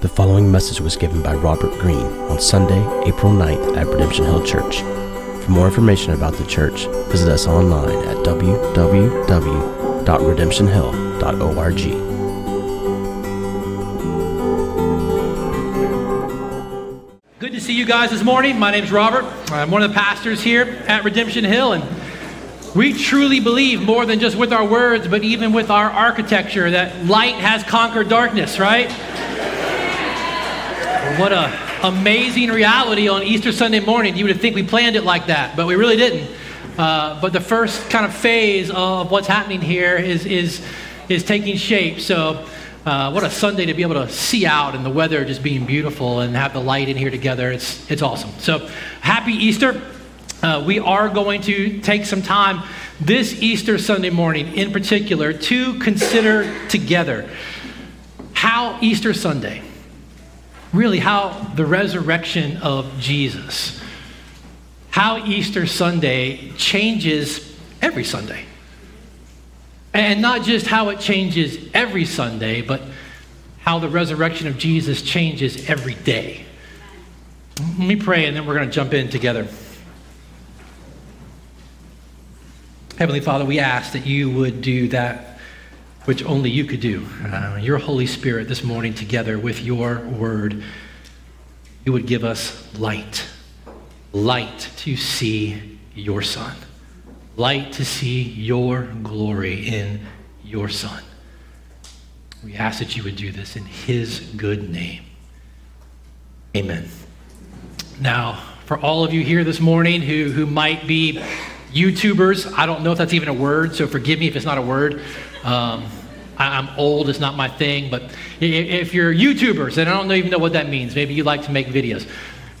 The following message was given by Robert Greene on Sunday, April 9th at Redemption Hill Church. For more information about the church, visit us online at www.redemptionhill.org. Good to see you guys this morning. My name is Robert. I'm one of the pastors here at Redemption Hill, and we truly believe more than just with our words, but even with our architecture, that light has conquered darkness, right? What a amazing reality on Easter Sunday morning. You would have think we planned it like that, but we really didn't. Uh, but the first kind of phase of what's happening here is is is taking shape. So. Uh, what a Sunday to be able to see out and the weather just being beautiful and have the light in here together. It's, it's awesome. So, happy Easter. Uh, we are going to take some time this Easter Sunday morning, in particular, to consider together how Easter Sunday, really how the resurrection of Jesus, how Easter Sunday changes every Sunday. And not just how it changes every Sunday, but how the resurrection of Jesus changes every day. Let me pray, and then we're going to jump in together. Heavenly Father, we ask that you would do that which only you could do. Uh, your Holy Spirit this morning, together with your word, you would give us light, light to see your Son, light to see your glory in your Son. We ask that you would do this in his good name. Amen. Now, for all of you here this morning who, who might be YouTubers, I don't know if that's even a word, so forgive me if it's not a word. Um, I, am old, it's not my thing, but if you're YouTubers, and I don't even know what that means, maybe you like to make videos,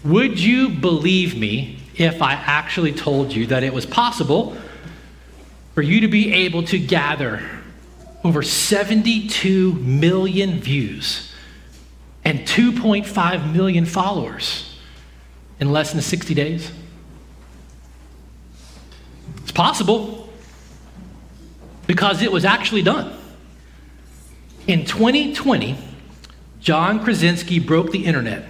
would you believe me if I actually told you that it was possible for you to be able to gather over 72 million views and 2.5 million followers in less than 60 days? It's possible because it was actually done. In 2020, John Krasinski broke the internet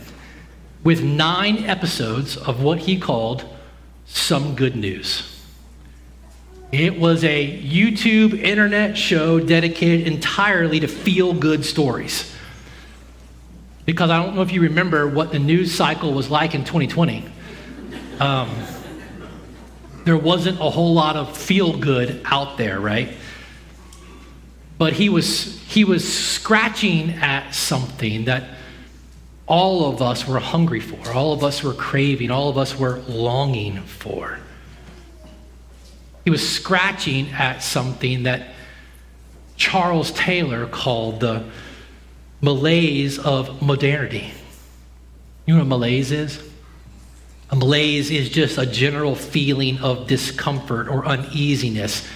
with nine episodes of what he called Some Good News. It was a YouTube internet show dedicated entirely to feel good stories. Because I don't know if you remember what the news cycle was like in 2020. Um, there wasn't a whole lot of feel good out there, right? But he was, he was scratching at something that all of us were hungry for, all of us were craving, all of us were longing for. He was scratching at something that Charles Taylor called the malaise of modernity. You know what malaise is? A malaise is just a general feeling of discomfort or uneasiness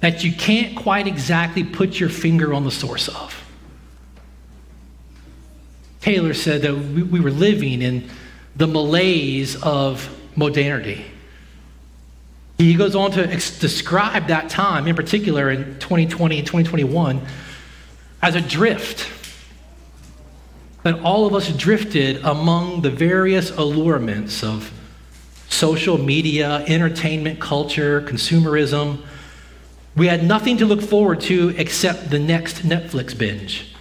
that you can't quite exactly put your finger on the source of. Taylor said that we were living in the malaise of modernity. He goes on to ex- describe that time, in particular in 2020 and 2021, as a drift that all of us drifted among the various allurements of social media, entertainment culture, consumerism. We had nothing to look forward to except the next Netflix binge.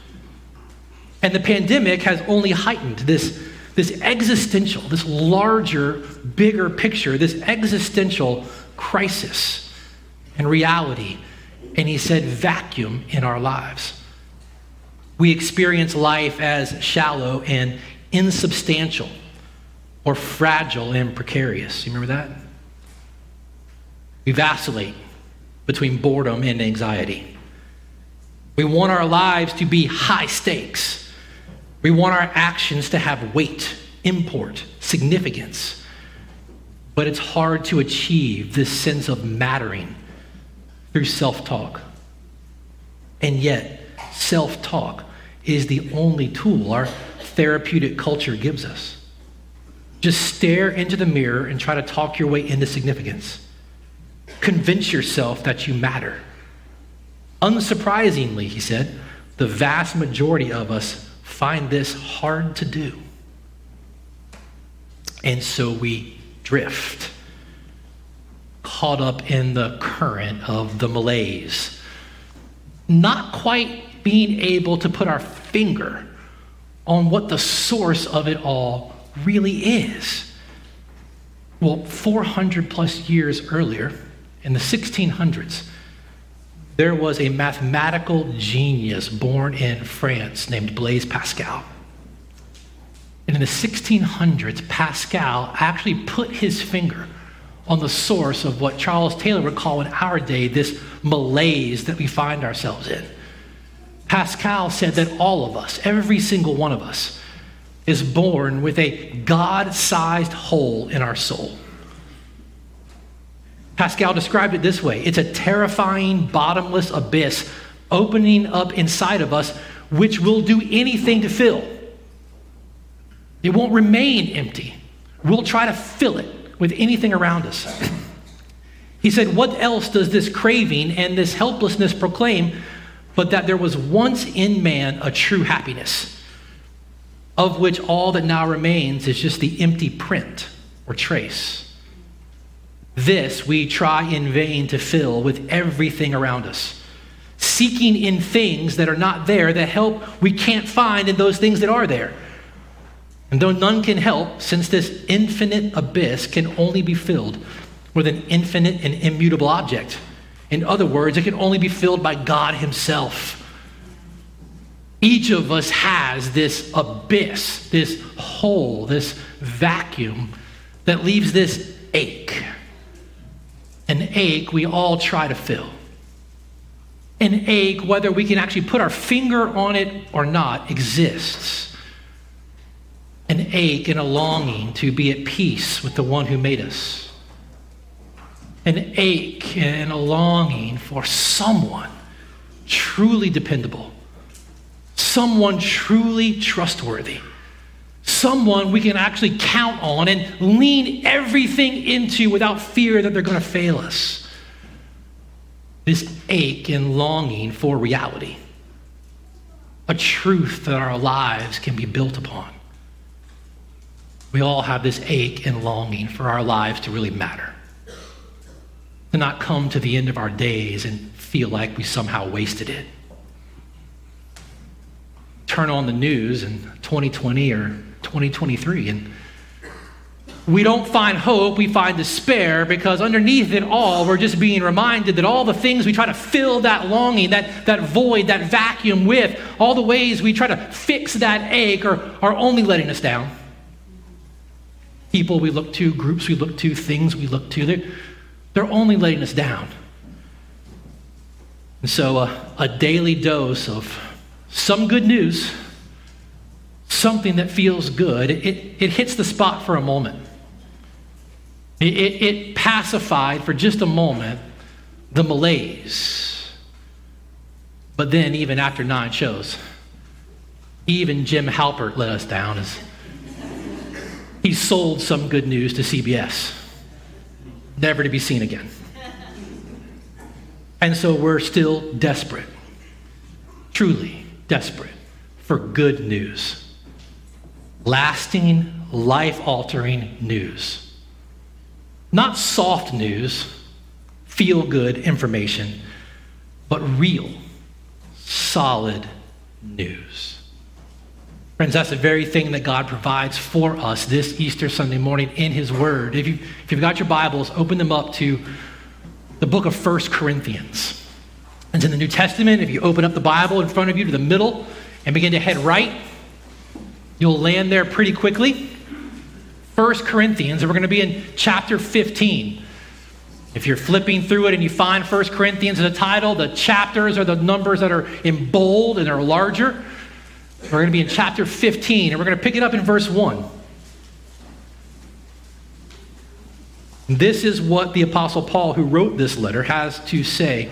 And the pandemic has only heightened this, this existential, this larger, bigger picture, this existential crisis and reality. And he said, vacuum in our lives. We experience life as shallow and insubstantial or fragile and precarious. You remember that? We vacillate between boredom and anxiety. We want our lives to be high stakes. We want our actions to have weight, import, significance. But it's hard to achieve this sense of mattering through self talk. And yet, self talk is the only tool our therapeutic culture gives us. Just stare into the mirror and try to talk your way into significance. Convince yourself that you matter. Unsurprisingly, he said, the vast majority of us find this hard to do. And so we drift, caught up in the current of the malaise, not quite being able to put our finger on what the source of it all really is. Well, 400 plus years earlier, in the 1600s, there was a mathematical genius born in France named Blaise Pascal. And in the 1600s, Pascal actually put his finger on the source of what Charles Taylor would call in our day this malaise that we find ourselves in. Pascal said that all of us, every single one of us, is born with a God sized hole in our soul. Pascal described it this way it's a terrifying, bottomless abyss opening up inside of us, which will do anything to fill. It won't remain empty. We'll try to fill it with anything around us. he said, What else does this craving and this helplessness proclaim but that there was once in man a true happiness, of which all that now remains is just the empty print or trace? This we try in vain to fill with everything around us, seeking in things that are not there the help we can't find in those things that are there. And though none can help, since this infinite abyss can only be filled with an infinite and immutable object. In other words, it can only be filled by God Himself. Each of us has this abyss, this hole, this vacuum that leaves this ache. An ache we all try to fill. An ache, whether we can actually put our finger on it or not, exists an ache and a longing to be at peace with the one who made us. An ache and a longing for someone truly dependable, someone truly trustworthy, someone we can actually count on and lean everything into without fear that they're going to fail us. This ache and longing for reality, a truth that our lives can be built upon. We all have this ache and longing for our lives to really matter. To not come to the end of our days and feel like we somehow wasted it. Turn on the news in 2020 or 2023 and we don't find hope, we find despair because underneath it all, we're just being reminded that all the things we try to fill that longing, that, that void, that vacuum with, all the ways we try to fix that ache are, are only letting us down people we look to, groups we look to, things we look to. They're, they're only letting us down. And so, uh, a daily dose of some good news, something that feels good, it, it hits the spot for a moment. It, it, it pacified for just a moment the malaise. But then, even after nine shows, even Jim Halpert let us down as he sold some good news to CBS, never to be seen again. And so we're still desperate, truly desperate for good news. Lasting, life altering news. Not soft news, feel good information, but real, solid news. Friends, that's the very thing that God provides for us this Easter Sunday morning in His Word. If, you, if you've got your Bibles, open them up to the book of First Corinthians. It's in the New Testament. If you open up the Bible in front of you to the middle and begin to head right, you'll land there pretty quickly. First Corinthians, and we're going to be in chapter 15. If you're flipping through it and you find First Corinthians as a title, the chapters are the numbers that are in bold and are larger. We're going to be in chapter 15, and we're going to pick it up in verse 1. This is what the Apostle Paul, who wrote this letter, has to say,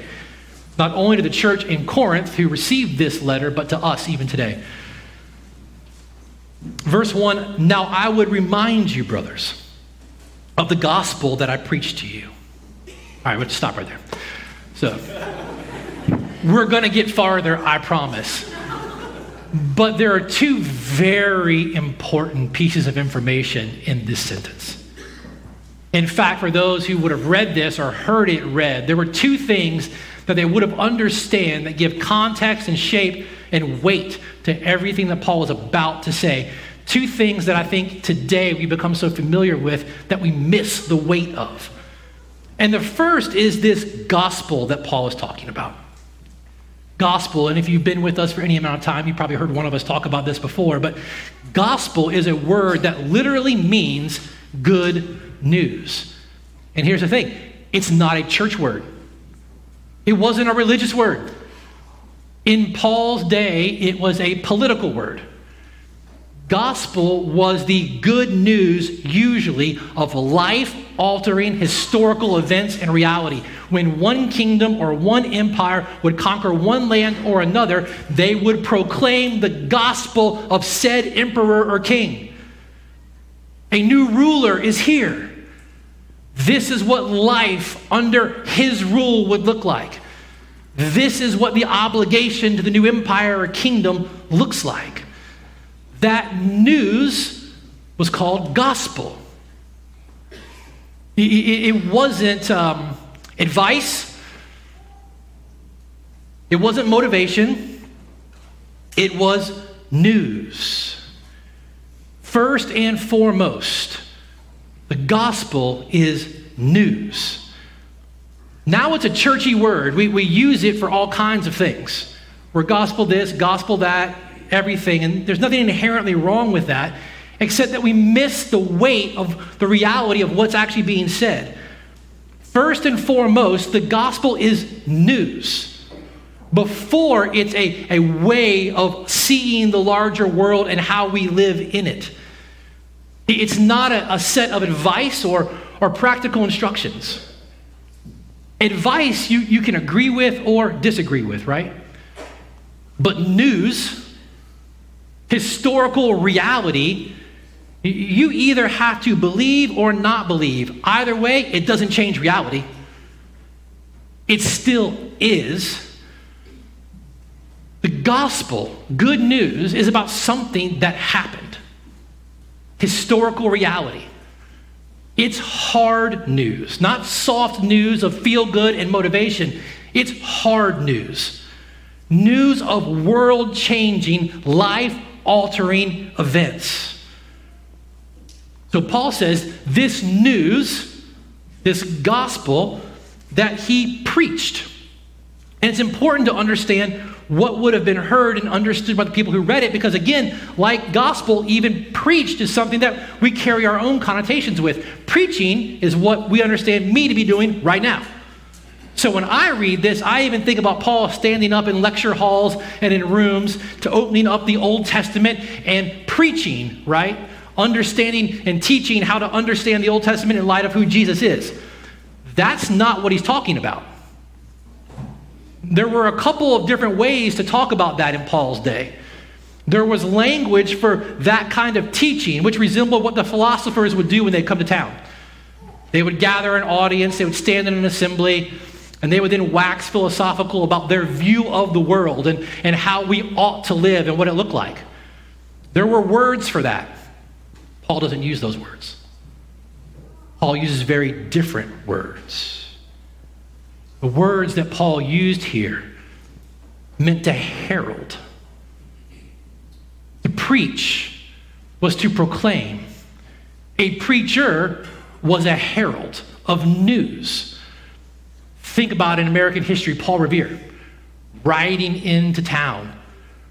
not only to the church in Corinth who received this letter, but to us even today. Verse 1 Now I would remind you, brothers, of the gospel that I preached to you. All right, let's stop right there. So, we're going to get farther, I promise. But there are two very important pieces of information in this sentence. In fact, for those who would have read this or heard it read, there were two things that they would have understand that give context and shape and weight to everything that Paul was about to say. Two things that I think today we become so familiar with that we miss the weight of. And the first is this gospel that Paul is talking about. Gospel, and if you've been with us for any amount of time, you probably heard one of us talk about this before, but gospel is a word that literally means good news. And here's the thing it's not a church word, it wasn't a religious word. In Paul's day, it was a political word. Gospel was the good news, usually, of life altering historical events and reality. When one kingdom or one empire would conquer one land or another, they would proclaim the gospel of said emperor or king. A new ruler is here. This is what life under his rule would look like. This is what the obligation to the new empire or kingdom looks like. That news was called gospel. It wasn't um, advice, it wasn't motivation, it was news. First and foremost, the gospel is news. Now it's a churchy word. We, we use it for all kinds of things. We're gospel this, gospel that, everything. And there's nothing inherently wrong with that, except that we miss the weight of the reality of what's actually being said. First and foremost, the gospel is news. Before it's a, a way of seeing the larger world and how we live in it. It's not a, a set of advice or, or practical instructions. Advice you, you can agree with or disagree with, right? But news, historical reality, you either have to believe or not believe. Either way, it doesn't change reality. It still is. The gospel, good news, is about something that happened historical reality. It's hard news, not soft news of feel good and motivation. It's hard news. News of world changing, life altering events. So Paul says this news, this gospel that he preached. And it's important to understand what would have been heard and understood by the people who read it because again like gospel even preached is something that we carry our own connotations with. Preaching is what we understand me to be doing right now. So when i read this i even think about paul standing up in lecture halls and in rooms to opening up the old testament and preaching right? Understanding and teaching how to understand the old testament in light of who jesus is. That's not what he's talking about there were a couple of different ways to talk about that in Paul's day. There was language for that kind of teaching, which resembled what the philosophers would do when they come to town. They would gather an audience, they would stand in an assembly, and they would then wax philosophical about their view of the world and, and how we ought to live and what it looked like. There were words for that. Paul doesn't use those words. Paul uses very different words. The words that Paul used here meant to herald. To preach was to proclaim. A preacher was a herald of news. Think about in American history Paul Revere riding into town,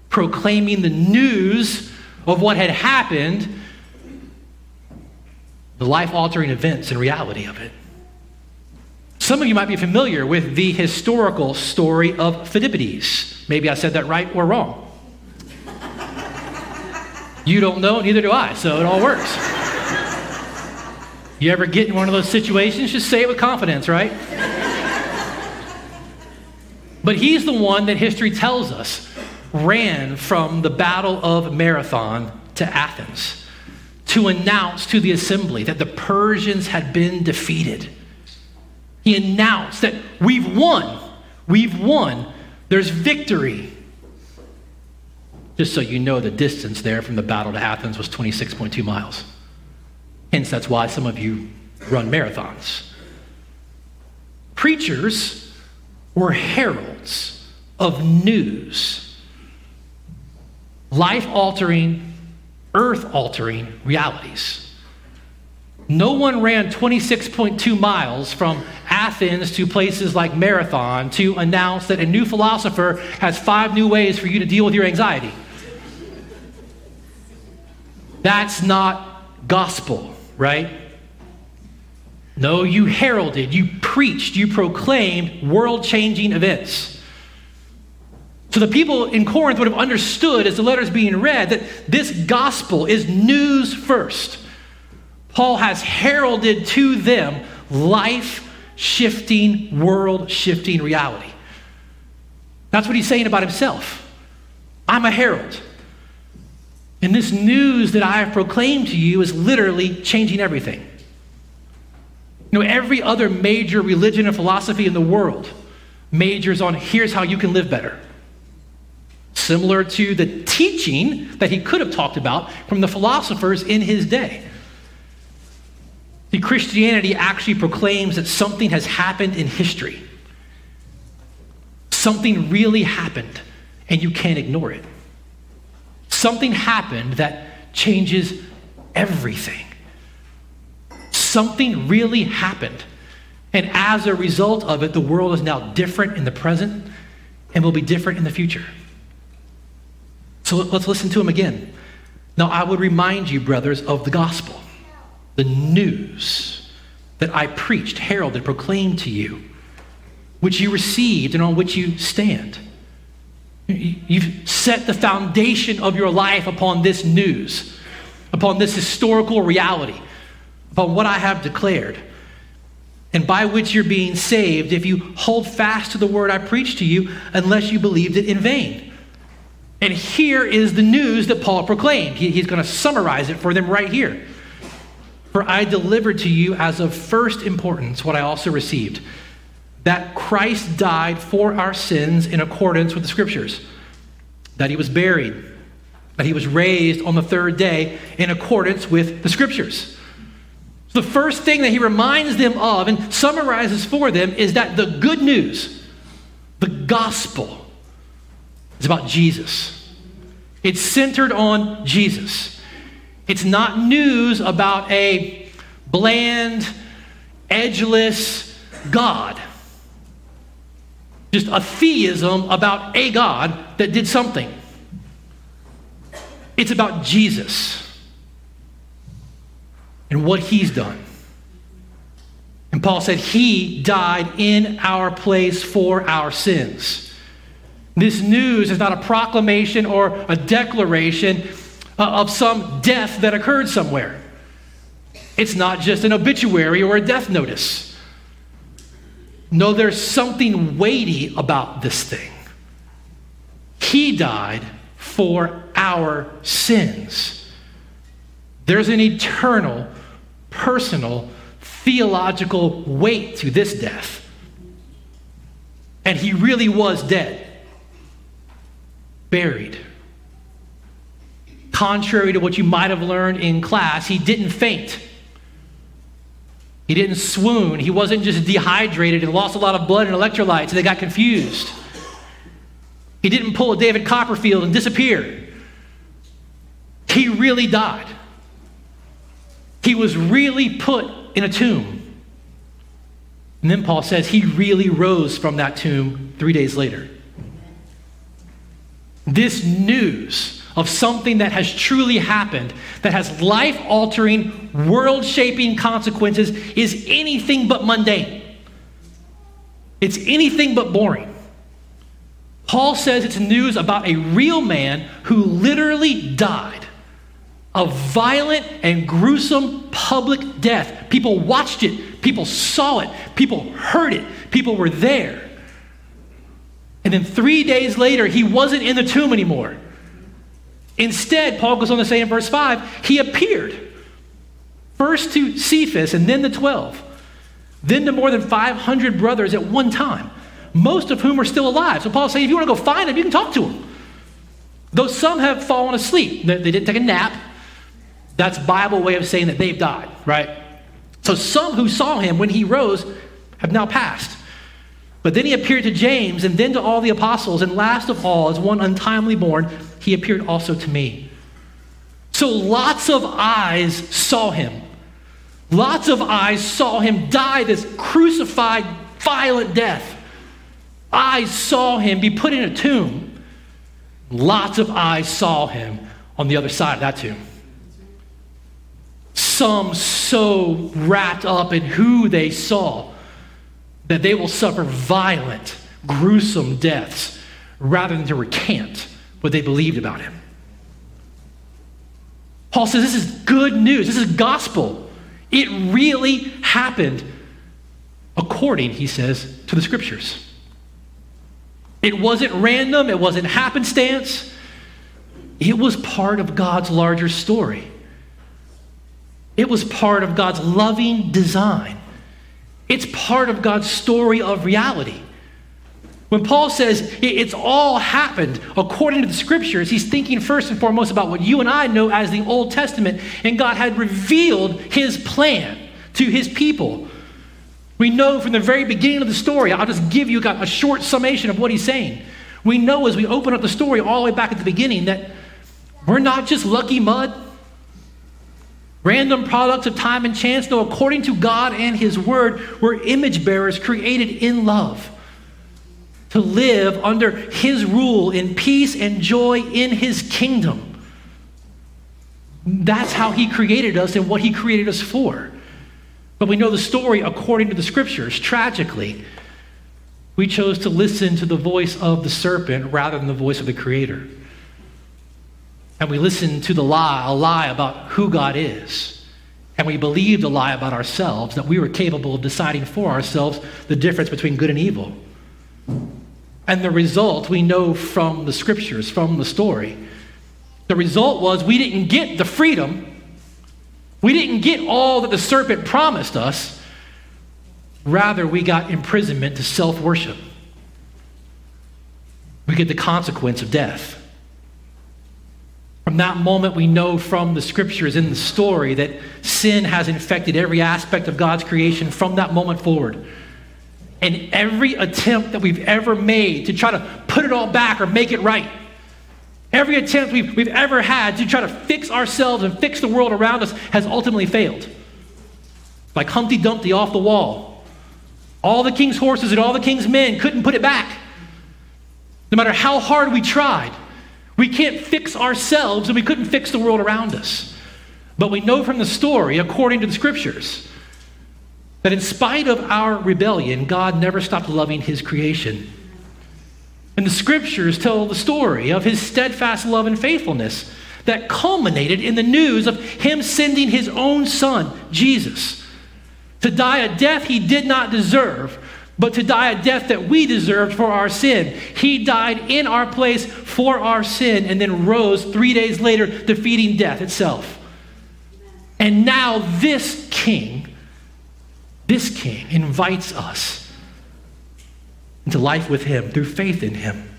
proclaiming the news of what had happened, the life altering events and reality of it. Some of you might be familiar with the historical story of Pheidippides. Maybe I said that right or wrong. You don't know, neither do I, so it all works. You ever get in one of those situations, just say it with confidence, right? But he's the one that history tells us ran from the Battle of Marathon to Athens to announce to the assembly that the Persians had been defeated. He announced that we've won. We've won. There's victory. Just so you know, the distance there from the battle to Athens was 26.2 miles. Hence, that's why some of you run marathons. Preachers were heralds of news, life altering, earth altering realities. No one ran 26.2 miles from Athens to places like Marathon to announce that a new philosopher has five new ways for you to deal with your anxiety. That's not gospel, right? No, you heralded, you preached, you proclaimed world changing events. So the people in Corinth would have understood as the letters being read that this gospel is news first. Paul has heralded to them life shifting, world shifting reality. That's what he's saying about himself. I'm a herald. And this news that I have proclaimed to you is literally changing everything. You know, every other major religion and philosophy in the world majors on here's how you can live better. Similar to the teaching that he could have talked about from the philosophers in his day. See, Christianity actually proclaims that something has happened in history. Something really happened, and you can't ignore it. Something happened that changes everything. Something really happened. And as a result of it, the world is now different in the present and will be different in the future. So let's listen to him again. Now, I would remind you, brothers, of the gospel the news that I preached, heralded, proclaimed to you, which you received and on which you stand. You've set the foundation of your life upon this news, upon this historical reality, upon what I have declared, and by which you're being saved if you hold fast to the word I preached to you, unless you believed it in vain. And here is the news that Paul proclaimed. he's going to summarize it for them right here. For I delivered to you as of first importance what I also received that Christ died for our sins in accordance with the Scriptures, that he was buried, that he was raised on the third day in accordance with the Scriptures. So the first thing that he reminds them of and summarizes for them is that the good news, the gospel, is about Jesus. It's centered on Jesus. It's not news about a bland, edgeless God. Just a theism about a God that did something. It's about Jesus and what he's done. And Paul said, He died in our place for our sins. This news is not a proclamation or a declaration uh, of some death that occurred somewhere. It's not just an obituary or a death notice. No, there's something weighty about this thing. He died for our sins. There's an eternal, personal, theological weight to this death. And he really was dead, buried contrary to what you might have learned in class, he didn't faint. He didn't swoon. He wasn't just dehydrated and lost a lot of blood and electrolytes and they got confused. He didn't pull a David Copperfield and disappear. He really died. He was really put in a tomb. And then Paul says he really rose from that tomb three days later. This news of something that has truly happened, that has life altering, world shaping consequences, is anything but mundane. It's anything but boring. Paul says it's news about a real man who literally died a violent and gruesome public death. People watched it, people saw it, people heard it, people were there. And then three days later, he wasn't in the tomb anymore. Instead, Paul goes on to say in verse 5, he appeared first to Cephas and then the 12, then to more than 500 brothers at one time, most of whom are still alive. So Paul's saying, if you want to go find them, you can talk to them. Though some have fallen asleep, they, didn't take a nap. That's Bible way of saying that they've died, right? So some who saw him when he rose have now passed. But then he appeared to James and then to all the apostles, and last of all, as one untimely born, he appeared also to me. So lots of eyes saw him. Lots of eyes saw him die this crucified, violent death. Eyes saw him be put in a tomb. Lots of eyes saw him on the other side of that tomb. Some so wrapped up in who they saw that they will suffer violent, gruesome deaths rather than to recant what they believed about him. Paul says this is good news. This is gospel. It really happened according, he says, to the scriptures. It wasn't random, it wasn't happenstance. It was part of God's larger story. It was part of God's loving design. It's part of God's story of reality. When Paul says it's all happened according to the scriptures, he's thinking first and foremost about what you and I know as the Old Testament, and God had revealed his plan to his people. We know from the very beginning of the story, I'll just give you a short summation of what he's saying. We know as we open up the story all the way back at the beginning that we're not just lucky mud, random products of time and chance. No, according to God and his word, we're image bearers created in love to live under his rule in peace and joy in his kingdom. That's how he created us and what he created us for. But we know the story according to the scriptures. Tragically, we chose to listen to the voice of the serpent rather than the voice of the creator. And we listened to the lie, a lie about who God is. And we believed a lie about ourselves, that we were capable of deciding for ourselves the difference between good and evil. And the result we know from the scriptures, from the story. The result was we didn't get the freedom, we didn't get all that the serpent promised us. Rather, we got imprisonment to self worship. We get the consequence of death. From that moment, we know from the scriptures in the story that sin has infected every aspect of God's creation from that moment forward. And every attempt that we've ever made to try to put it all back or make it right, every attempt we've, we've ever had to try to fix ourselves and fix the world around us has ultimately failed. Like Humpty Dumpty off the wall. All the king's horses and all the king's men couldn't put it back. No matter how hard we tried, we can't fix ourselves and we couldn't fix the world around us. But we know from the story, according to the scriptures, that in spite of our rebellion, God never stopped loving his creation. And the scriptures tell the story of his steadfast love and faithfulness that culminated in the news of him sending his own son, Jesus, to die a death he did not deserve, but to die a death that we deserved for our sin. He died in our place for our sin and then rose three days later, defeating death itself. And now, this king this king invites us into life with him through faith in him.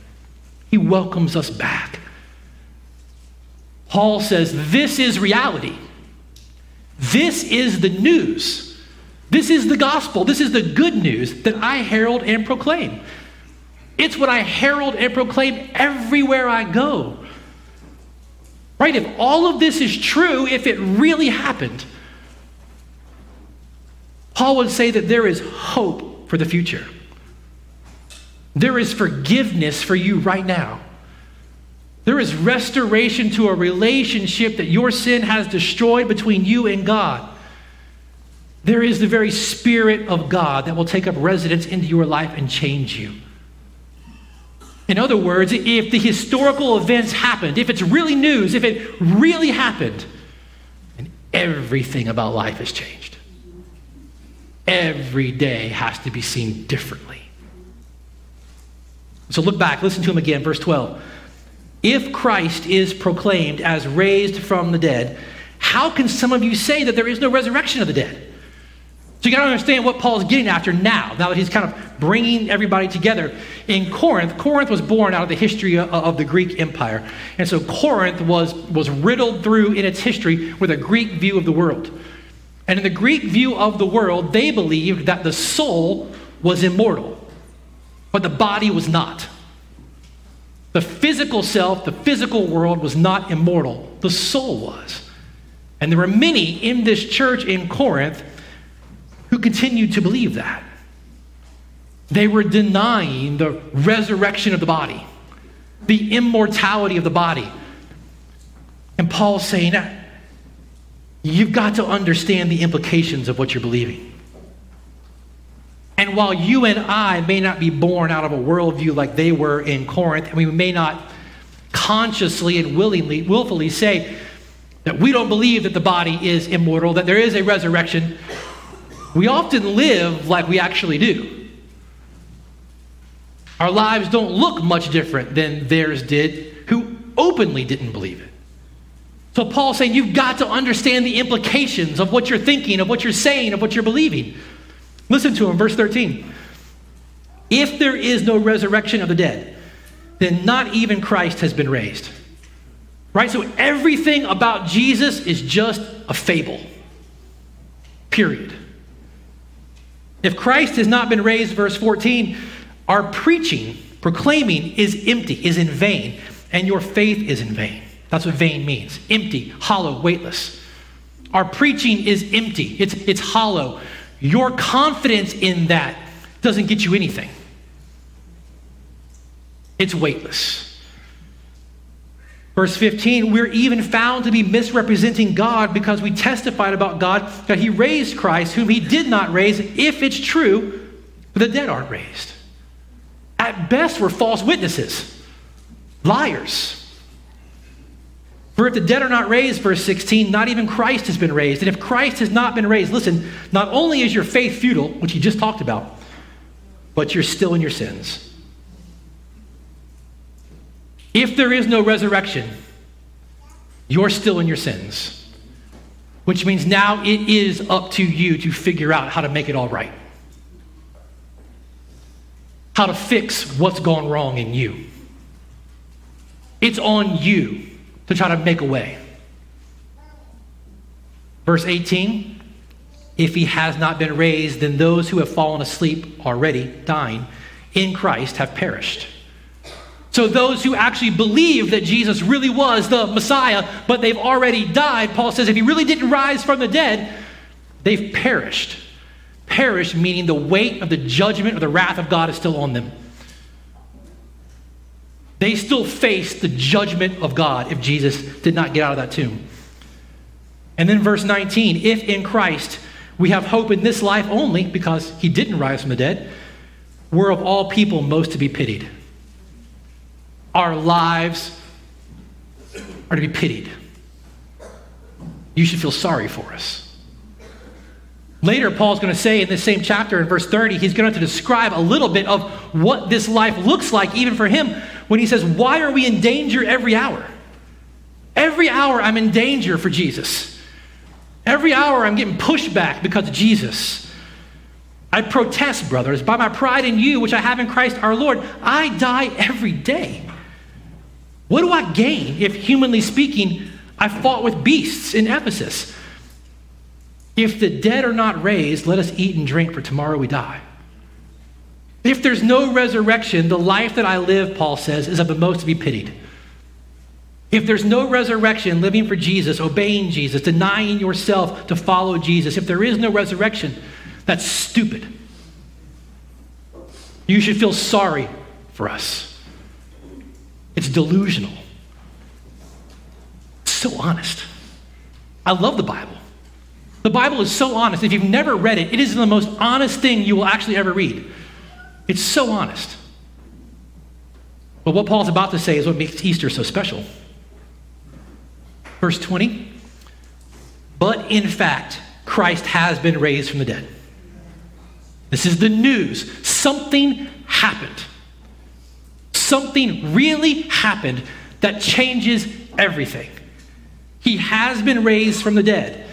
He welcomes us back. Paul says, This is reality. This is the news. This is the gospel. This is the good news that I herald and proclaim. It's what I herald and proclaim everywhere I go. Right? If all of this is true, if it really happened, Paul would say that there is hope for the future. There is forgiveness for you right now. There is restoration to a relationship that your sin has destroyed between you and God. There is the very Spirit of God that will take up residence into your life and change you. In other words, if the historical events happened, if it's really news, if it really happened, then everything about life has changed every day has to be seen differently. So look back, listen to him again, verse 12. If Christ is proclaimed as raised from the dead, how can some of you say that there is no resurrection of the dead? So you got to understand what Paul's getting after now, now that he's kind of bringing everybody together. In Corinth, Corinth was born out of the history of, the Greek Empire. And so Corinth was, was riddled through in its history with a Greek view of the world. And in the Greek view of the world, they believed that the soul was immortal, but the body was not. The physical self, the physical world was not immortal, the soul was. And there were many in this church in Corinth who continued to believe that. They were denying the resurrection of the body, the immortality of the body. And Paul's saying, you've got to understand the implications of what you're believing. And while you and I may not be born out of a worldview like they were in Corinth, and we may not consciously and willingly, willfully say that we don't believe that the body is immortal, that there is a resurrection, we often live like we actually do. Our lives don't look much different than theirs did, who openly didn't believe it. So Paul's saying you've got to understand the implications of what you're thinking, of what you're saying, of what you're believing. Listen to him, verse 13. If there is no resurrection of the dead, then not even Christ has been raised. Right? So everything about Jesus is just a fable. Period. If Christ has not been raised, verse 14, our preaching, proclaiming is empty, is in vain, and your faith is in vain. That's what vain means empty, hollow, weightless. Our preaching is empty, it's, it's hollow. Your confidence in that doesn't get you anything, it's weightless. Verse 15, we're even found to be misrepresenting God because we testified about God that He raised Christ, whom He did not raise, if it's true, the dead aren't raised. At best, we're false witnesses, liars. For if the dead are not raised, verse 16, not even Christ has been raised. And if Christ has not been raised, listen, not only is your faith futile, which he just talked about, but you're still in your sins. If there is no resurrection, you're still in your sins, which means now it is up to you to figure out how to make it all right, how to fix what's gone wrong in you. It's on you to try to make a way. Verse 18 If he has not been raised, then those who have fallen asleep already, dying in Christ, have perished. So, those who actually believe that Jesus really was the Messiah, but they've already died, Paul says, if he really didn't rise from the dead, they've perished. Perished meaning the weight of the judgment or the wrath of God is still on them they still face the judgment of God if Jesus did not get out of that tomb. And then verse 19 if in Christ we have hope in this life only because he didn't rise from the dead, we're of all people most to be pitied. Our lives are to be pitied. You should feel sorry for us. Later, Paul's going to say in this same chapter in verse 30, he's going to describe a little bit of what this life looks like, even for him, when he says, Why are we in danger every hour? Every hour I'm in danger for Jesus. Every hour I'm getting pushed back because of Jesus. I protest, brothers, by my pride in you, which I have in Christ our Lord. I die every day. What do I gain if, humanly speaking, I fought with beasts in Ephesus? If the dead are not raised, let us eat and drink, for tomorrow we die. If there's no resurrection, the life that I live, Paul says, is of the most to be pitied. If there's no resurrection, living for Jesus, obeying Jesus, denying yourself to follow Jesus, if there is no resurrection, that's stupid. You should feel sorry for us. It's delusional. It's so honest. I love the Bible. The Bible is so honest. If you've never read it, it is the most honest thing you will actually ever read. It's so honest. But what Paul's about to say is what makes Easter so special. Verse 20 But in fact, Christ has been raised from the dead. This is the news. Something happened. Something really happened that changes everything. He has been raised from the dead,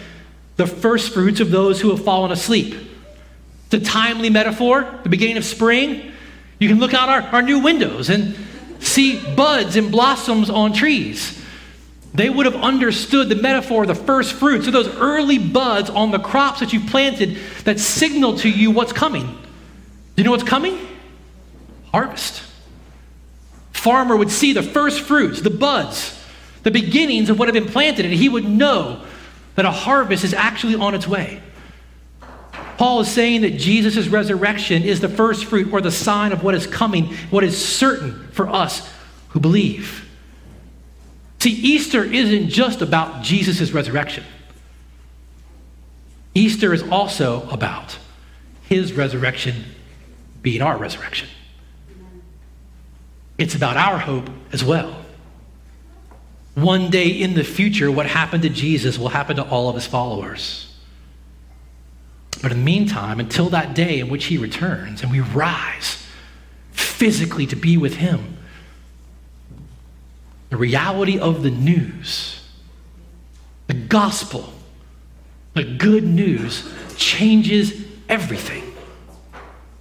the first fruits of those who have fallen asleep. The timely metaphor, the beginning of spring. You can look out our, our new windows and see buds and blossoms on trees. They would have understood the metaphor the first fruits, so those early buds on the crops that you've planted that signal to you what's coming. Do you know what's coming? Harvest. Farmer would see the first fruits, the buds, the beginnings of what had been planted, and he would know that a harvest is actually on its way. Paul is saying that Jesus' resurrection is the first fruit or the sign of what is coming, what is certain for us who believe. See, Easter isn't just about Jesus' resurrection, Easter is also about his resurrection being our resurrection. It's about our hope as well. One day in the future, what happened to Jesus will happen to all of his followers. But in the meantime, until that day in which he returns and we rise physically to be with him, the reality of the news, the gospel, the good news changes everything.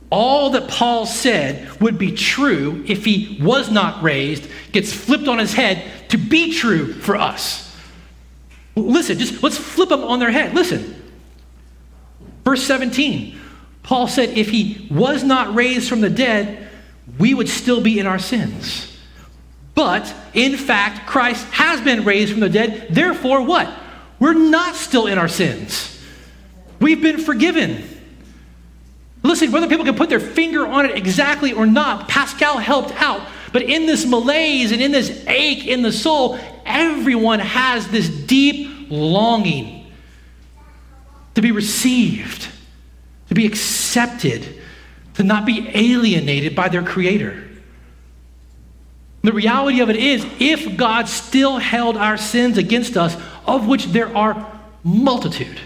All that Paul said would be true if he was not raised gets flipped on his head to be true for us. Listen, just let's flip them on their head. Listen, Verse 17, Paul said, if he was not raised from the dead, we would still be in our sins. But in fact, Christ has been raised from the dead. Therefore, what? We're not still in our sins. We've been forgiven. Listen, whether people can put their finger on it exactly or not, Pascal helped out. But in this malaise and in this ache in the soul, everyone has this deep longing to be received, to be accepted, to not be alienated by their Creator. The reality of it is, if God still held our sins against us, of which there are multitude,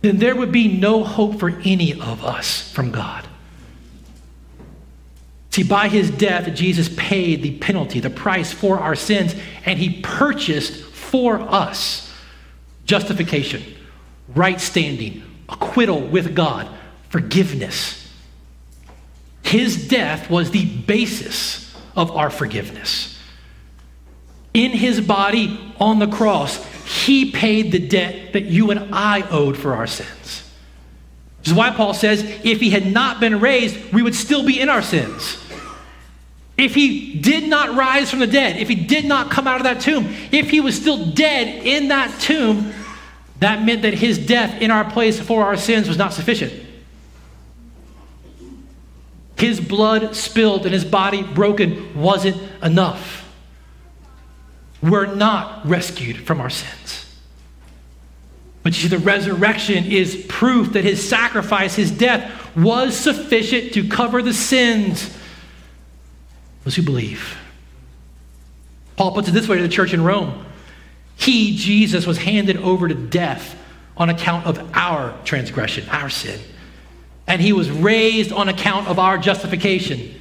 then there would be no hope for any of us from God. See, by his death, Jesus paid the penalty, the price for our sins, and he purchased for us justification right standing, acquittal with God, forgiveness. His death was the basis of our forgiveness. In his body on the cross, he paid the debt that you and I owed for our sins. This is why Paul says if he had not been raised, we would still be in our sins. If he did not rise from the dead, if he did not come out of that tomb, if he was still dead in that tomb, that meant that his death in our place for our sins was not sufficient. His blood spilled and his body broken wasn't enough. We're not rescued from our sins. But you see, the resurrection is proof that his sacrifice, his death, was sufficient to cover the sins those who believe. Paul puts it this way to the church in Rome he, Jesus, was handed over to death on account of our transgression, our sin. And he was raised on account of our justification.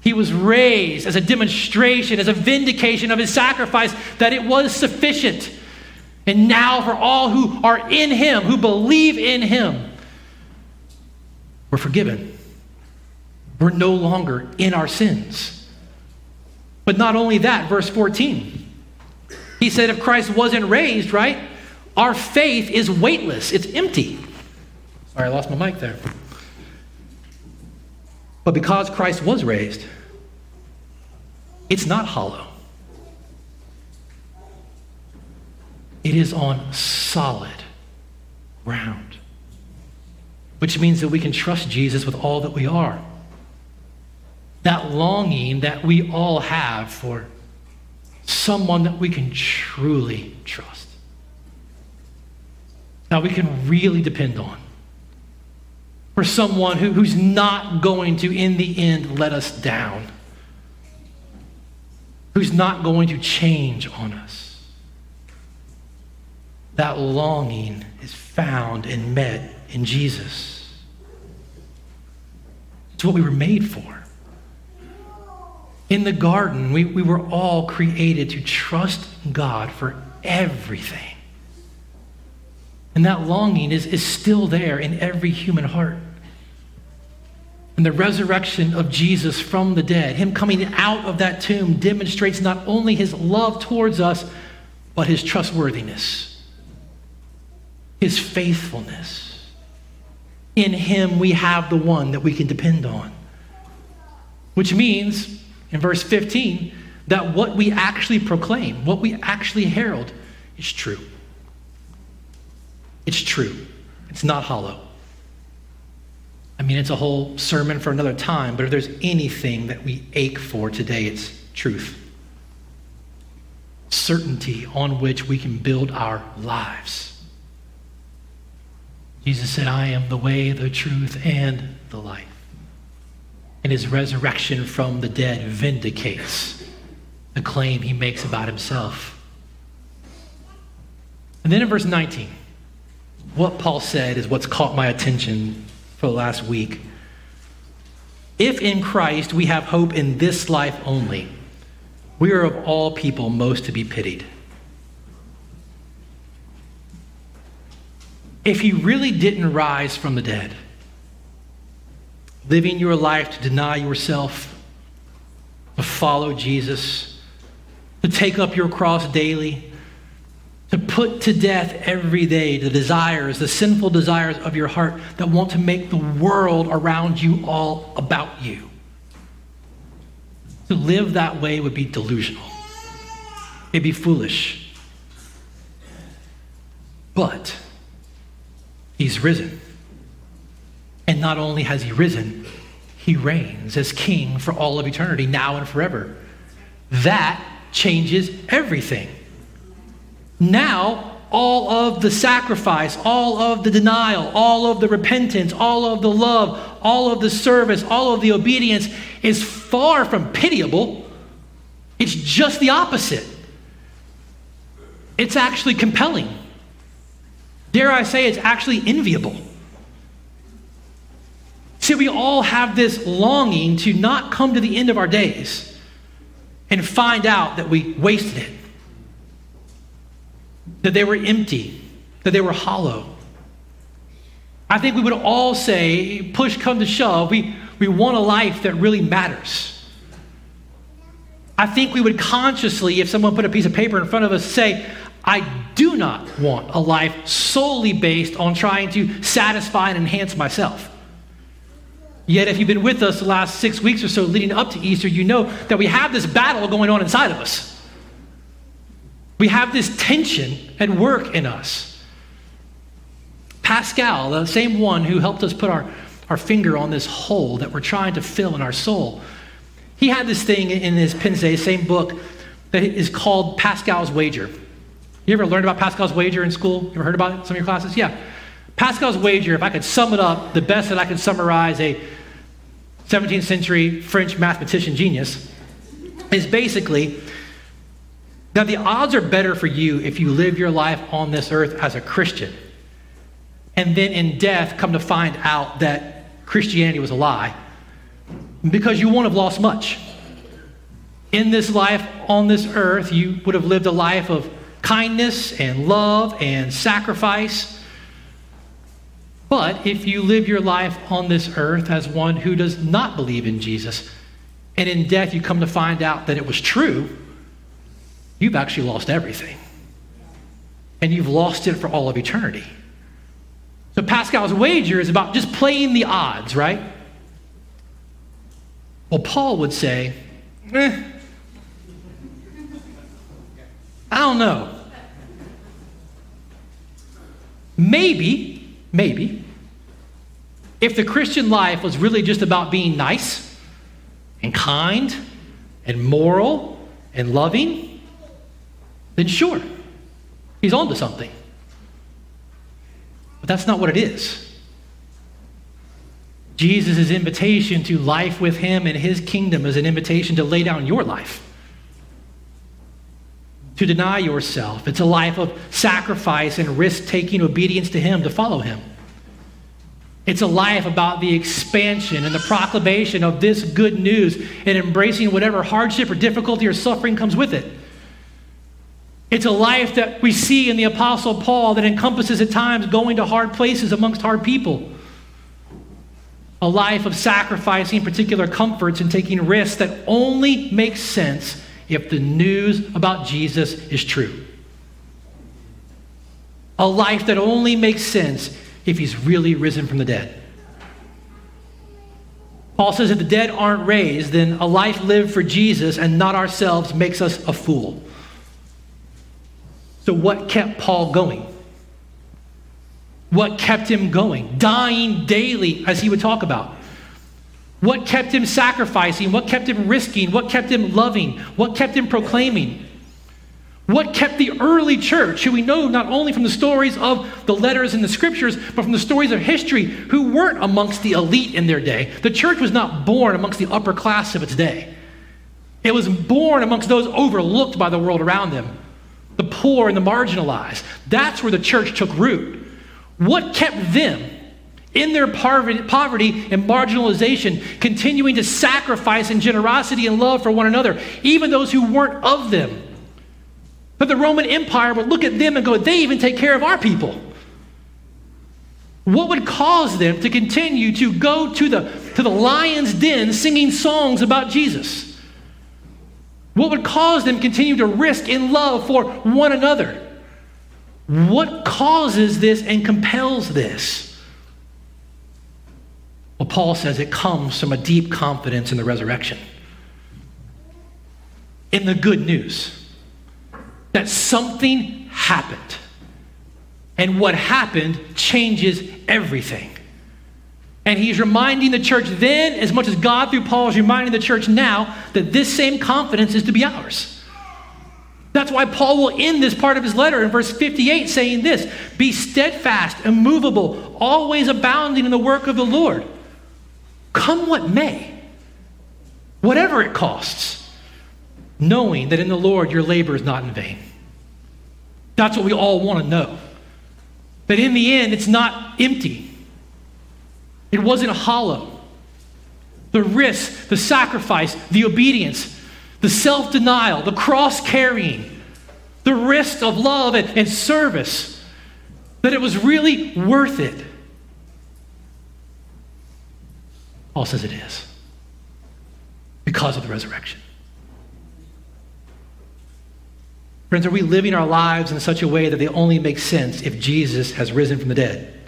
He was raised as a demonstration, as a vindication of his sacrifice that it was sufficient. And now, for all who are in him, who believe in him, we're forgiven. We're no longer in our sins. But not only that, verse 14. He said, if Christ wasn't raised, right, our faith is weightless, it's empty. Sorry, I lost my mic there. But because Christ was raised, it's not hollow. It is on solid ground, which means that we can trust Jesus with all that we are. That longing that we all have for someone that we can truly trust. That we can really depend on. For someone who, who's not going to, in the end, let us down. Who's not going to change on us. That longing is found and met in Jesus. It's what we were made for. In the garden, we, we were all created to trust God for everything. And that longing is, is still there in every human heart. And the resurrection of Jesus from the dead, him coming out of that tomb, demonstrates not only his love towards us, but his trustworthiness, his faithfulness. In him, we have the one that we can depend on. Which means, in verse 15, that what we actually proclaim, what we actually herald, is true. It's true. It's not hollow. I mean, it's a whole sermon for another time, but if there's anything that we ache for today, it's truth. Certainty on which we can build our lives. Jesus said, I am the way, the truth, and the life. And his resurrection from the dead vindicates the claim he makes about himself. And then in verse 19, what Paul said is what's caught my attention for the last week. If in Christ we have hope in this life only, we are of all people most to be pitied. If he really didn't rise from the dead, living your life to deny yourself, to follow Jesus, to take up your cross daily, put to death every day the desires, the sinful desires of your heart that want to make the world around you all about you. To live that way would be delusional, it'd be foolish. But he's risen. And not only has he risen, he reigns as king for all of eternity, now and forever. That changes everything. Now, all of the sacrifice, all of the denial, all of the repentance, all of the love, all of the service, all of the obedience is far from pitiable. It's just the opposite. It's actually compelling. Dare I say, it's actually enviable. See, we all have this longing to not come to the end of our days and find out that we wasted it that they were empty, that they were hollow. I think we would all say, push come to shove, we, we want a life that really matters. I think we would consciously, if someone put a piece of paper in front of us, say, I do not want a life solely based on trying to satisfy and enhance myself. Yet, if you've been with us the last six weeks or so leading up to Easter, you know that we have this battle going on inside of us. We have this tension at work in us. Pascal, the same one who helped us put our, our finger on this hole that we're trying to fill in our soul, he had this thing in his Pensée, same book, that is called Pascal's Wager. You ever learned about Pascal's Wager in school? You ever heard about it in some of your classes? Yeah. Pascal's Wager, if I could sum it up, the best that I could summarize a 17th century French mathematician genius, is basically now, the odds are better for you if you live your life on this earth as a Christian and then in death come to find out that Christianity was a lie because you won't have lost much. In this life on this earth, you would have lived a life of kindness and love and sacrifice. But if you live your life on this earth as one who does not believe in Jesus, and in death you come to find out that it was true, you've actually lost everything. And you've lost it for all of eternity. So Pascal's wager is about just playing the odds, right? Well, Paul would say, eh, I don't know. Maybe, maybe, if the Christian life was really just about being nice and kind and moral and loving, then sure, he's on to something. But that's not what it is. Jesus' invitation to life with him and his kingdom is an invitation to lay down your life, to deny yourself. It's a life of sacrifice and risk taking obedience to him to follow him. It's a life about the expansion and the proclamation of this good news and embracing whatever hardship or difficulty or suffering comes with it. It's a life that we see in the Apostle Paul that encompasses at times going to hard places amongst hard people. A life of sacrificing particular comforts and taking risks that only makes sense if the news about Jesus is true. A life that only makes sense if he's really risen from the dead. Paul says if the dead aren't raised, then a life lived for Jesus and not ourselves makes us a fool. What kept Paul going? What kept him going? Dying daily, as he would talk about. What kept him sacrificing? What kept him risking? What kept him loving? What kept him proclaiming? What kept the early church, who we know not only from the stories of the letters in the scriptures, but from the stories of history, who weren't amongst the elite in their day? The church was not born amongst the upper class of its day. It was born amongst those overlooked by the world around them, the poor and the marginalized. That's where the church took root. What kept them in their poverty and marginalization, continuing to sacrifice in generosity and love for one another, even those who weren't of them? But the Roman Empire would look at them and go, they even take care of our people. What would cause them to continue to go to the, to the lion's den singing songs about Jesus? What would cause them continue to risk in love for one another? What causes this and compels this? Well, Paul says it comes from a deep confidence in the resurrection, in the good news that something happened. And what happened changes everything. And he's reminding the church then, as much as God through Paul is reminding the church now, that this same confidence is to be ours. That's why Paul will end this part of his letter in verse 58 saying this Be steadfast, immovable, always abounding in the work of the Lord. Come what may, whatever it costs knowing that in the Lord your labor is not in vain. That's what we all want to know. That in the end, it's not empty, it wasn't hollow. The risk, the sacrifice, the obedience, the self denial, the cross carrying, the risk of love and, and service, that it was really worth it. Paul says it is because of the resurrection. Friends, are we living our lives in such a way that they only make sense if Jesus has risen from the dead?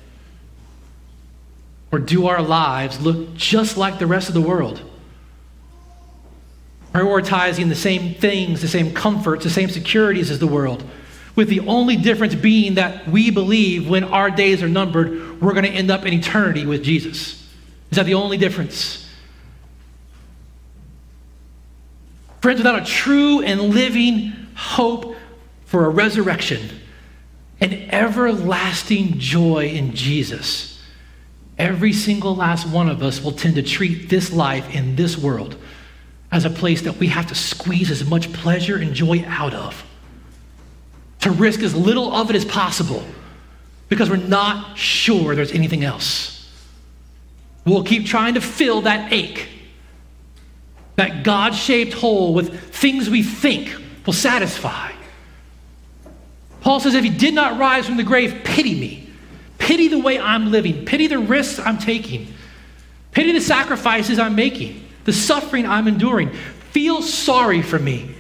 Or do our lives look just like the rest of the world? Prioritizing the same things, the same comforts, the same securities as the world, with the only difference being that we believe when our days are numbered, we're going to end up in eternity with Jesus. Is that the only difference? Friends, without a true and living hope for a resurrection, and everlasting joy in Jesus, every single last one of us will tend to treat this life in this world as a place that we have to squeeze as much pleasure and joy out of, to risk as little of it as possible, because we're not sure there's anything else. We'll keep trying to fill that ache, that God shaped hole with things we think will satisfy. Paul says, if he did not rise from the grave, pity me. Pity the way I'm living. Pity the risks I'm taking. Pity the sacrifices I'm making, the suffering I'm enduring. Feel sorry for me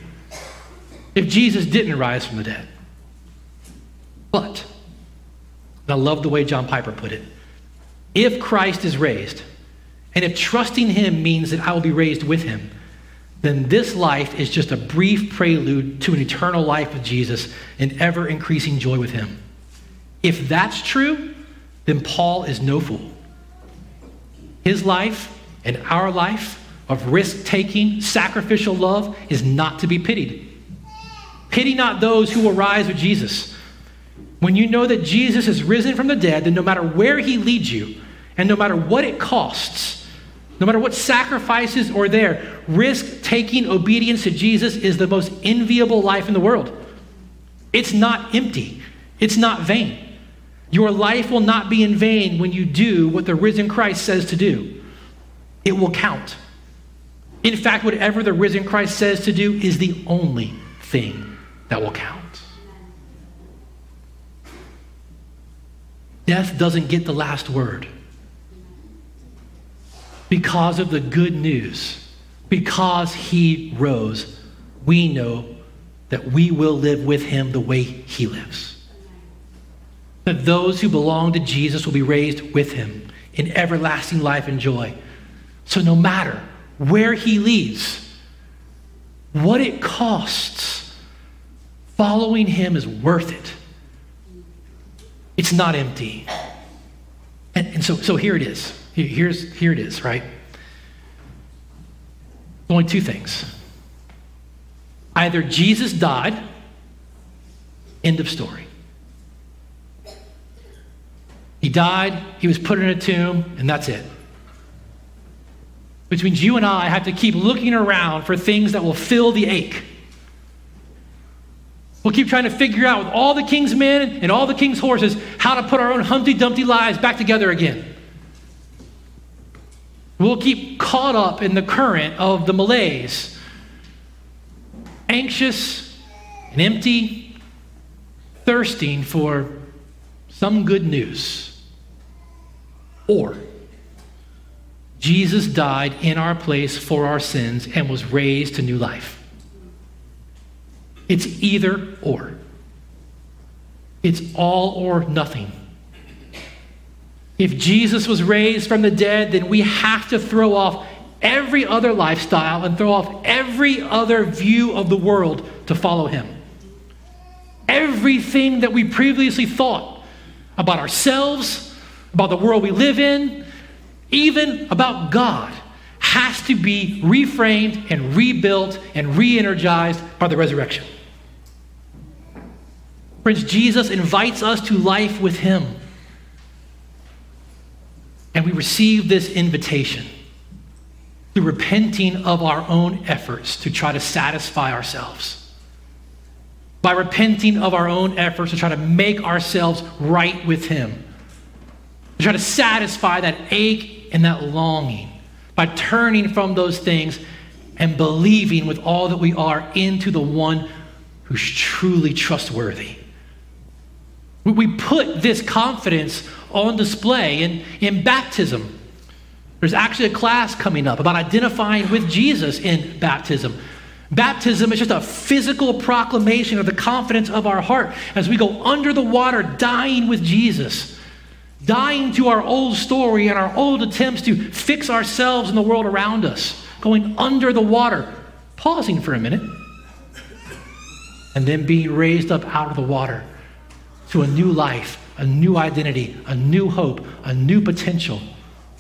if Jesus didn't rise from the dead. But, I love the way John Piper put it if Christ is raised, and if trusting him means that I will be raised with him, then this life is just a brief prelude to an eternal life with Jesus and ever increasing joy with him. If that's true, then Paul is no fool. His life and our life of risk taking, sacrificial love is not to be pitied. Pity not those who will rise with Jesus. When you know that Jesus is risen from the dead, then no matter where he leads you, and no matter what it costs, no matter what sacrifices are there, risk taking obedience to Jesus is the most enviable life in the world. It's not empty, it's not vain. Your life will not be in vain when you do what the risen Christ says to do. It will count. In fact, whatever the risen Christ says to do is the only thing that will count. Death doesn't get the last word because of the good news, because he rose, we know that we will live with him the way he lives. That those who belong to Jesus will be raised with him in everlasting life and joy. So no matter where he leads, what it costs, following him is worth it. It's not empty. And, and so, so here it is. Here's, here it is, right? Only two things. Either Jesus died, end of story. He died, he was put in a tomb, and that's it. Which means you and I have to keep looking around for things that will fill the ache. We'll keep trying to figure out with all the king's men and all the king's horses how to put our own Humpty Dumpty lives back together again. We'll keep caught up in the current of the malaise, anxious and empty, thirsting for some good news. Or, Jesus died in our place for our sins and was raised to new life. It's either or. It's all or nothing. If Jesus was raised from the dead, then we have to throw off every other lifestyle and throw off every other view of the world to follow him. Everything that we previously thought about ourselves, about the world we live in, even about God, has to be reframed and rebuilt and re energized by the resurrection. Friends, Jesus invites us to life with him. And we receive this invitation through repenting of our own efforts to try to satisfy ourselves. By repenting of our own efforts to try to make ourselves right with Him. Try to satisfy that ache and that longing. By turning from those things and believing with all that we are into the one who's truly trustworthy. We put this confidence on display in, in baptism. There's actually a class coming up about identifying with Jesus in baptism. Baptism is just a physical proclamation of the confidence of our heart as we go under the water, dying with Jesus, dying to our old story and our old attempts to fix ourselves and the world around us, going under the water, pausing for a minute, and then being raised up out of the water to a new life, a new identity, a new hope, a new potential,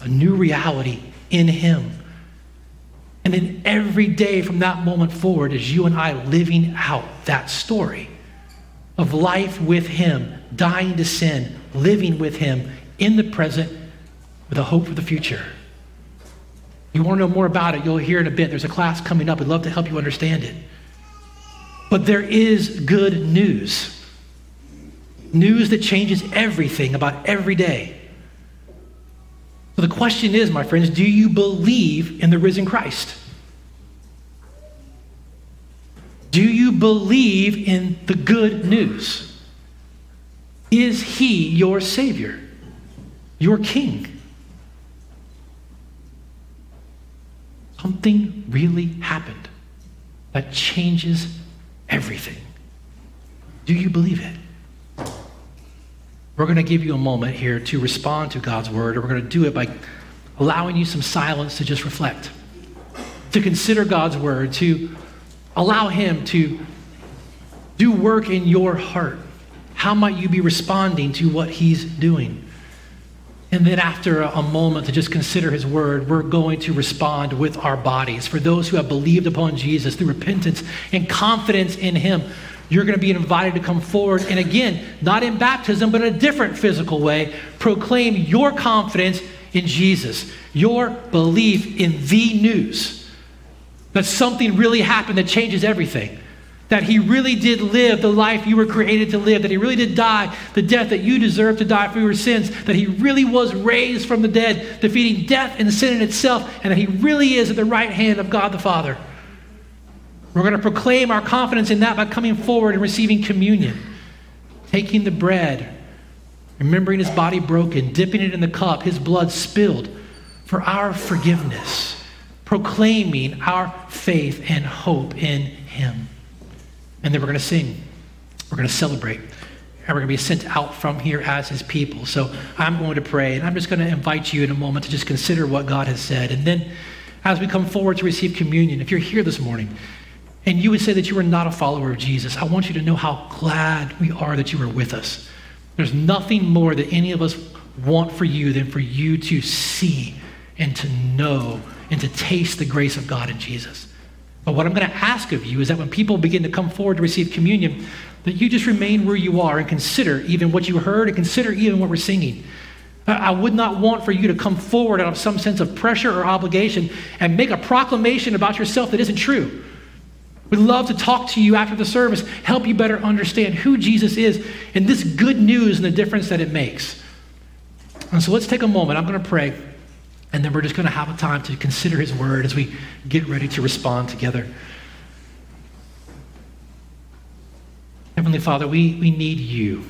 a new reality in Him. And then every day from that moment forward is you and I living out that story of life with Him, dying to sin, living with Him in the present with a hope for the future. You want to know more about it, you'll hear in a bit. There's a class coming up. I'd love to help you understand it. But there is good news. News that changes everything about every day. So the question is, my friends, do you believe in the risen Christ? Do you believe in the good news? Is he your Savior, your King? Something really happened that changes everything. Do you believe it? We're going to give you a moment here to respond to God's word, and we're going to do it by allowing you some silence to just reflect, to consider God's word, to allow Him to do work in your heart. How might you be responding to what He's doing? And then, after a moment to just consider His word, we're going to respond with our bodies. For those who have believed upon Jesus through repentance and confidence in Him, you're going to be invited to come forward and again, not in baptism, but in a different physical way, proclaim your confidence in Jesus, your belief in the news that something really happened that changes everything. That he really did live the life you were created to live, that he really did die the death that you deserve to die for your sins, that he really was raised from the dead, defeating death and sin in itself, and that he really is at the right hand of God the Father. We're going to proclaim our confidence in that by coming forward and receiving communion, taking the bread, remembering his body broken, dipping it in the cup, his blood spilled for our forgiveness, proclaiming our faith and hope in him. And then we're going to sing, we're going to celebrate, and we're going to be sent out from here as his people. So I'm going to pray, and I'm just going to invite you in a moment to just consider what God has said. And then as we come forward to receive communion, if you're here this morning, and you would say that you are not a follower of Jesus, I want you to know how glad we are that you are with us. There's nothing more that any of us want for you than for you to see and to know and to taste the grace of God in Jesus. But what I'm going to ask of you is that when people begin to come forward to receive communion, that you just remain where you are and consider even what you heard and consider even what we're singing. I would not want for you to come forward out of some sense of pressure or obligation and make a proclamation about yourself that isn't true. We'd love to talk to you after the service, help you better understand who Jesus is and this good news and the difference that it makes. And so let's take a moment. I'm going to pray, and then we're just going to have a time to consider his word as we get ready to respond together. Heavenly Father, we, we need you,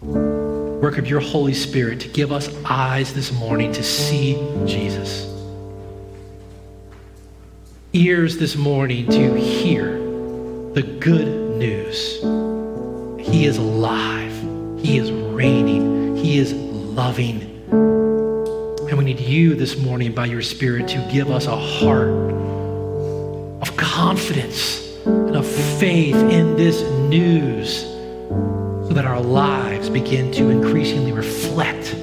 work of your Holy Spirit, to give us eyes this morning to see Jesus ears this morning to hear the good news. He is alive, He is reigning, He is loving. And we need you this morning by your Spirit to give us a heart of confidence and of faith in this news so that our lives begin to increasingly reflect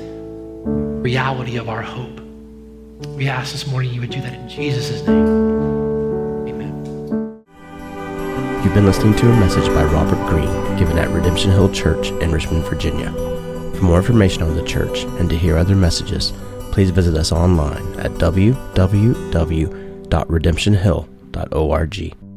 reality of our hope. We ask this morning you would do that in Jesus' name. Amen. You've been listening to a message by Robert Greene given at Redemption Hill Church in Richmond, Virginia. For more information on the church and to hear other messages, please visit us online at www.redemptionhill.org.